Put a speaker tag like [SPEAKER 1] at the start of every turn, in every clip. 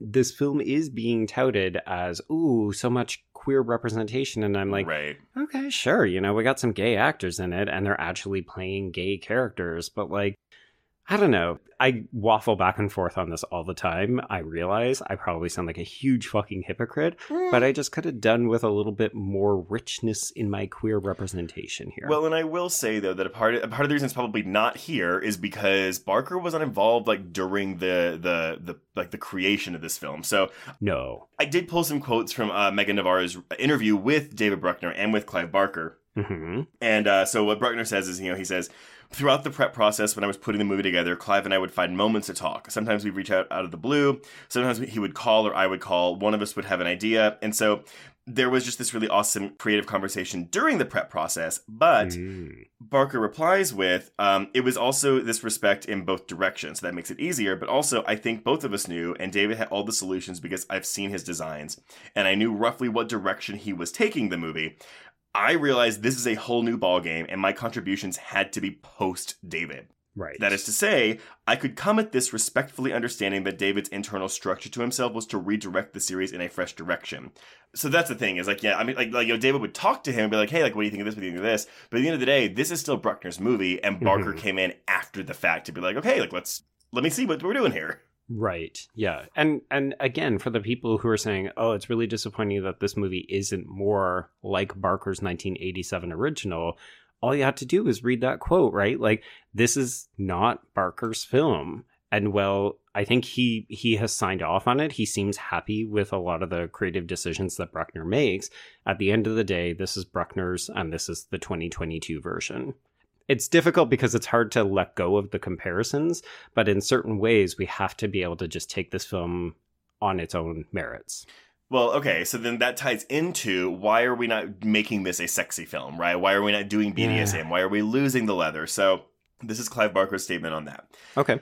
[SPEAKER 1] this film is being touted as ooh so much queer representation and i'm like
[SPEAKER 2] right.
[SPEAKER 1] okay sure you know we got some gay actors in it and they're actually playing gay characters but like I don't know. I waffle back and forth on this all the time. I realize I probably sound like a huge fucking hypocrite, but I just could have done with a little bit more richness in my queer representation here.
[SPEAKER 2] Well, and I will say though that a part of, a part of the reason it's probably not here is because Barker was not involved like during the the the like the creation of this film. So
[SPEAKER 1] no,
[SPEAKER 2] I did pull some quotes from uh, Meagan Navarro's interview with David Bruckner and with Clive Barker.
[SPEAKER 1] Mm-hmm.
[SPEAKER 2] And uh, so what Bruckner says is, you know, he says, throughout the prep process when I was putting the movie together, Clive and I would find moments to talk. Sometimes we'd reach out out of the blue. Sometimes he would call or I would call. One of us would have an idea. And so there was just this really awesome creative conversation during the prep process. But
[SPEAKER 1] Mm.
[SPEAKER 2] Barker replies with, um, it was also this respect in both directions. So that makes it easier. But also, I think both of us knew, and David had all the solutions because I've seen his designs, and I knew roughly what direction he was taking the movie. I realized this is a whole new ballgame, and my contributions had to be post David.
[SPEAKER 1] Right.
[SPEAKER 2] That is to say, I could come at this respectfully understanding that David's internal structure to himself was to redirect the series in a fresh direction. So that's the thing, is like, yeah, I mean, like, like, you know, David would talk to him and be like, hey, like, what do you think of this? What do you think of this? But at the end of the day, this is still Bruckner's movie, and Barker
[SPEAKER 1] Mhm.
[SPEAKER 2] came in after the fact to be like, okay, like, let's, let me see what we're doing here.
[SPEAKER 1] Right. Yeah. And and again, for the people who are saying, "Oh, it's really disappointing that this movie isn't more like Barker's 1987 original," all you have to do is read that quote, right? Like this is not Barker's film. And well, I think he he has signed off on it. He seems happy with a lot of the creative decisions that Bruckner makes. At the end of the day, this is Bruckner's and this is the 2022 version. It's difficult because it's hard to let go of the comparisons, but in certain ways we have to be able to just take this film on its own merits.
[SPEAKER 2] Well, okay, so then that ties into why are we not making this a sexy film, right? Why are we not doing BDSM? Why are we losing the leather? So this is Clive Barker's statement on that.
[SPEAKER 1] Okay.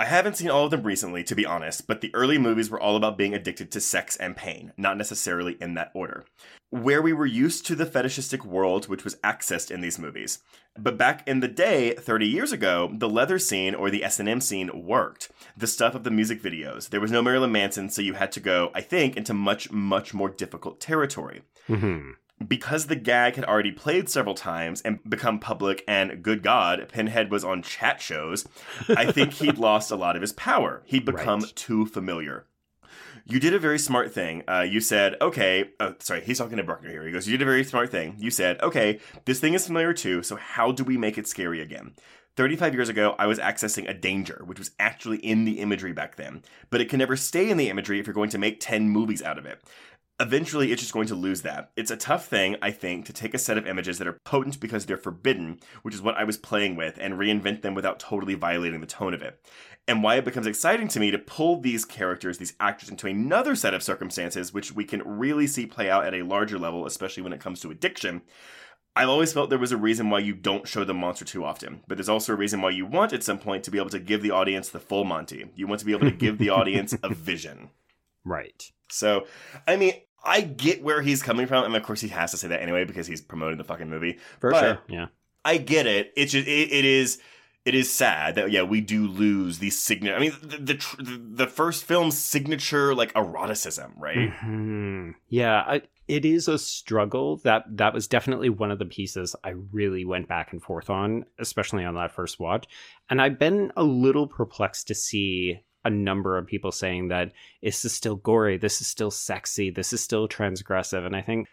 [SPEAKER 2] I haven't seen all of them recently, to be honest, but the early movies were all about being addicted to sex and pain, not necessarily in that order. Where we were used to the fetishistic world, which was accessed in these movies. But back in the day, 30 years ago, the leather scene or the S&M scene worked. The stuff of the music videos. There was no Marilyn Manson, so you had to go, I think, into much, much more difficult territory
[SPEAKER 1] hmm
[SPEAKER 2] because the gag had already played several times and become public and good god pinhead was on chat shows i think he'd lost a lot of his power he'd become
[SPEAKER 1] Right.
[SPEAKER 2] too familiar you did a very smart thing. Uh, you said, okay, uh, sorry, he's talking to Bruckner here. He goes, You did a very smart thing. You said, okay, this thing is familiar too, so how do we make it scary again? 35 years ago, I was accessing a danger, which was actually in the imagery back then, but it can never stay in the imagery if you're going to make 10 movies out of it eventually it's just going to lose that. It's a tough thing, I think, to take a set of images that are potent because they're forbidden, which is what I was playing with, and reinvent them without totally violating the tone of it. And why it becomes exciting to me to pull these characters, these actors, into another set of circumstances, which we can really see play out at a larger level, especially when it comes to addiction. I've always felt there was a reason why you don't show the monster too often, but there's also a reason why you want at some point to be able to give the audience the full Monty. You want to be able to give the audience a vision.
[SPEAKER 1] Right.
[SPEAKER 2] So, I mean, I get where he's coming from, and of course he has to say that anyway because he's promoting the fucking movie.
[SPEAKER 1] For
[SPEAKER 2] But-
[SPEAKER 1] sure. Yeah.
[SPEAKER 2] I get it. It's just it, it is it is sad that yeah we do lose the signature. I mean the the, tr- the first film's signature like eroticism, right?
[SPEAKER 1] Mhm. Yeah. I, it is a struggle. That that was definitely one of the pieces I really went back and forth on, especially on that first watch. And I've been a little perplexed to see a number of people saying that this is still gory, this is still sexy, this is still transgressive. And I think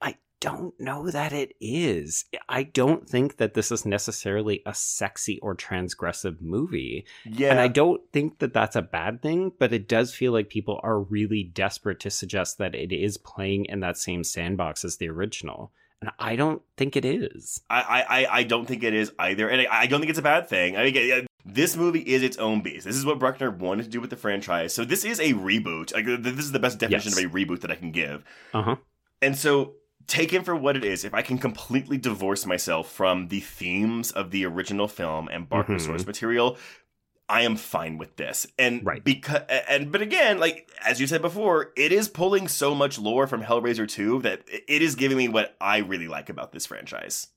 [SPEAKER 1] I don't know that it is. I don't think that this is necessarily a sexy or transgressive movie.
[SPEAKER 2] Yeah,
[SPEAKER 1] And I don't think that that's a bad thing, but it does feel like people are really desperate to suggest that it is playing in that same sandbox as the original. And I don't think it is.
[SPEAKER 2] I, I I don't think it is either, and I, I don't think it's a bad thing. I mean, This movie is its own beast. This is what Bruckner wanted to do with the franchise. So this is a reboot. Like this is the best definition
[SPEAKER 1] Yes.
[SPEAKER 2] of a reboot that I can give.
[SPEAKER 1] Uh huh.
[SPEAKER 2] And so, take it for what it is. If I can completely divorce myself from the themes of the original film and Barker's
[SPEAKER 1] Mhm.
[SPEAKER 2] source material, I am fine with this. And
[SPEAKER 1] Right.
[SPEAKER 2] because and but again, like as you said before, it is pulling so much lore from Hellraiser 2 that it is giving me what I really like about this franchise.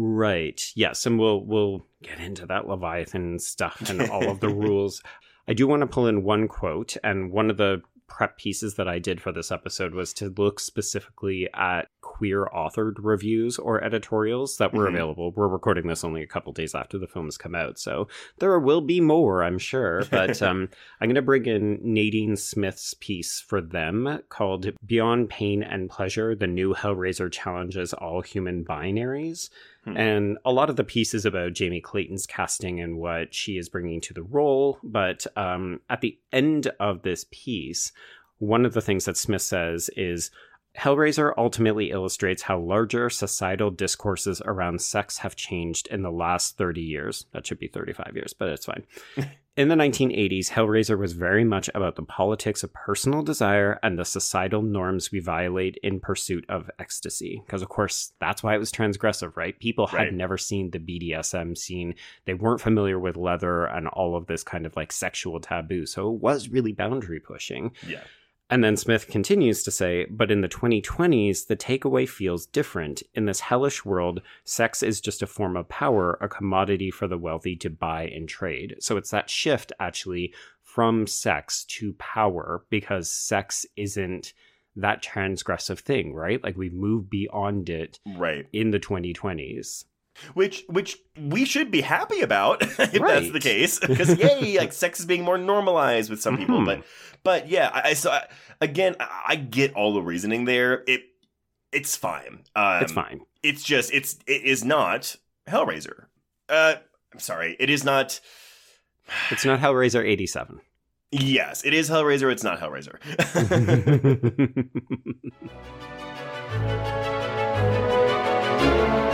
[SPEAKER 1] Right. Yes, and we'll we'll get into that Leviathan stuff and all of the rules. I do want to pull in one quote, and one of the prep pieces that I did for this episode was to look specifically at queer authored reviews or editorials that were
[SPEAKER 2] Mhm.
[SPEAKER 1] available. We're recording this only a couple days after the film's come out, so there will be more, I'm sure. But um, I'm going to bring in Nadine Smith's piece for them called Beyond Pain and Pleasure The New Hellraiser Challenges All Human Binaries.
[SPEAKER 2] Hmm.
[SPEAKER 1] And a lot of the pieces about Jamie Clayton's casting and what she is bringing to the role. But um, at the end of this piece, one of the things that Smith says is Hellraiser ultimately illustrates how larger societal discourses around sex have changed in the last 30 years. That should be 35 years, but it's fine. In the 1980s, Hellraiser was very much about the politics of personal desire and the societal norms we violate in pursuit of ecstasy. Because, of course, that's why it was transgressive, right? People had never seen the BDSM scene. They weren't familiar with leather and all of this kind of like sexual taboo. So it was really boundary pushing.
[SPEAKER 2] Yeah.
[SPEAKER 1] And then Smith continues to say, but in the 2020s, the takeaway feels different. In this hellish world, sex is just a form of power, a commodity for the wealthy to buy and trade. So it's that shift actually from sex to power because sex isn't that transgressive thing, right? Like we move beyond it
[SPEAKER 2] Right.
[SPEAKER 1] in the 2020s.
[SPEAKER 2] Which which we should be happy about if that's the case. Because yay, like sex is being more normalized with some people.
[SPEAKER 1] Mhm.
[SPEAKER 2] But but yeah, I, I so I, again, I, I get all the reasoning there. It it's fine. Um,
[SPEAKER 1] it's fine.
[SPEAKER 2] It's just it's it is not Hellraiser. Uh, I'm sorry, it is not.
[SPEAKER 1] It's not Hellraiser 87.
[SPEAKER 2] Yes, it is Hellraiser. It's not Hellraiser.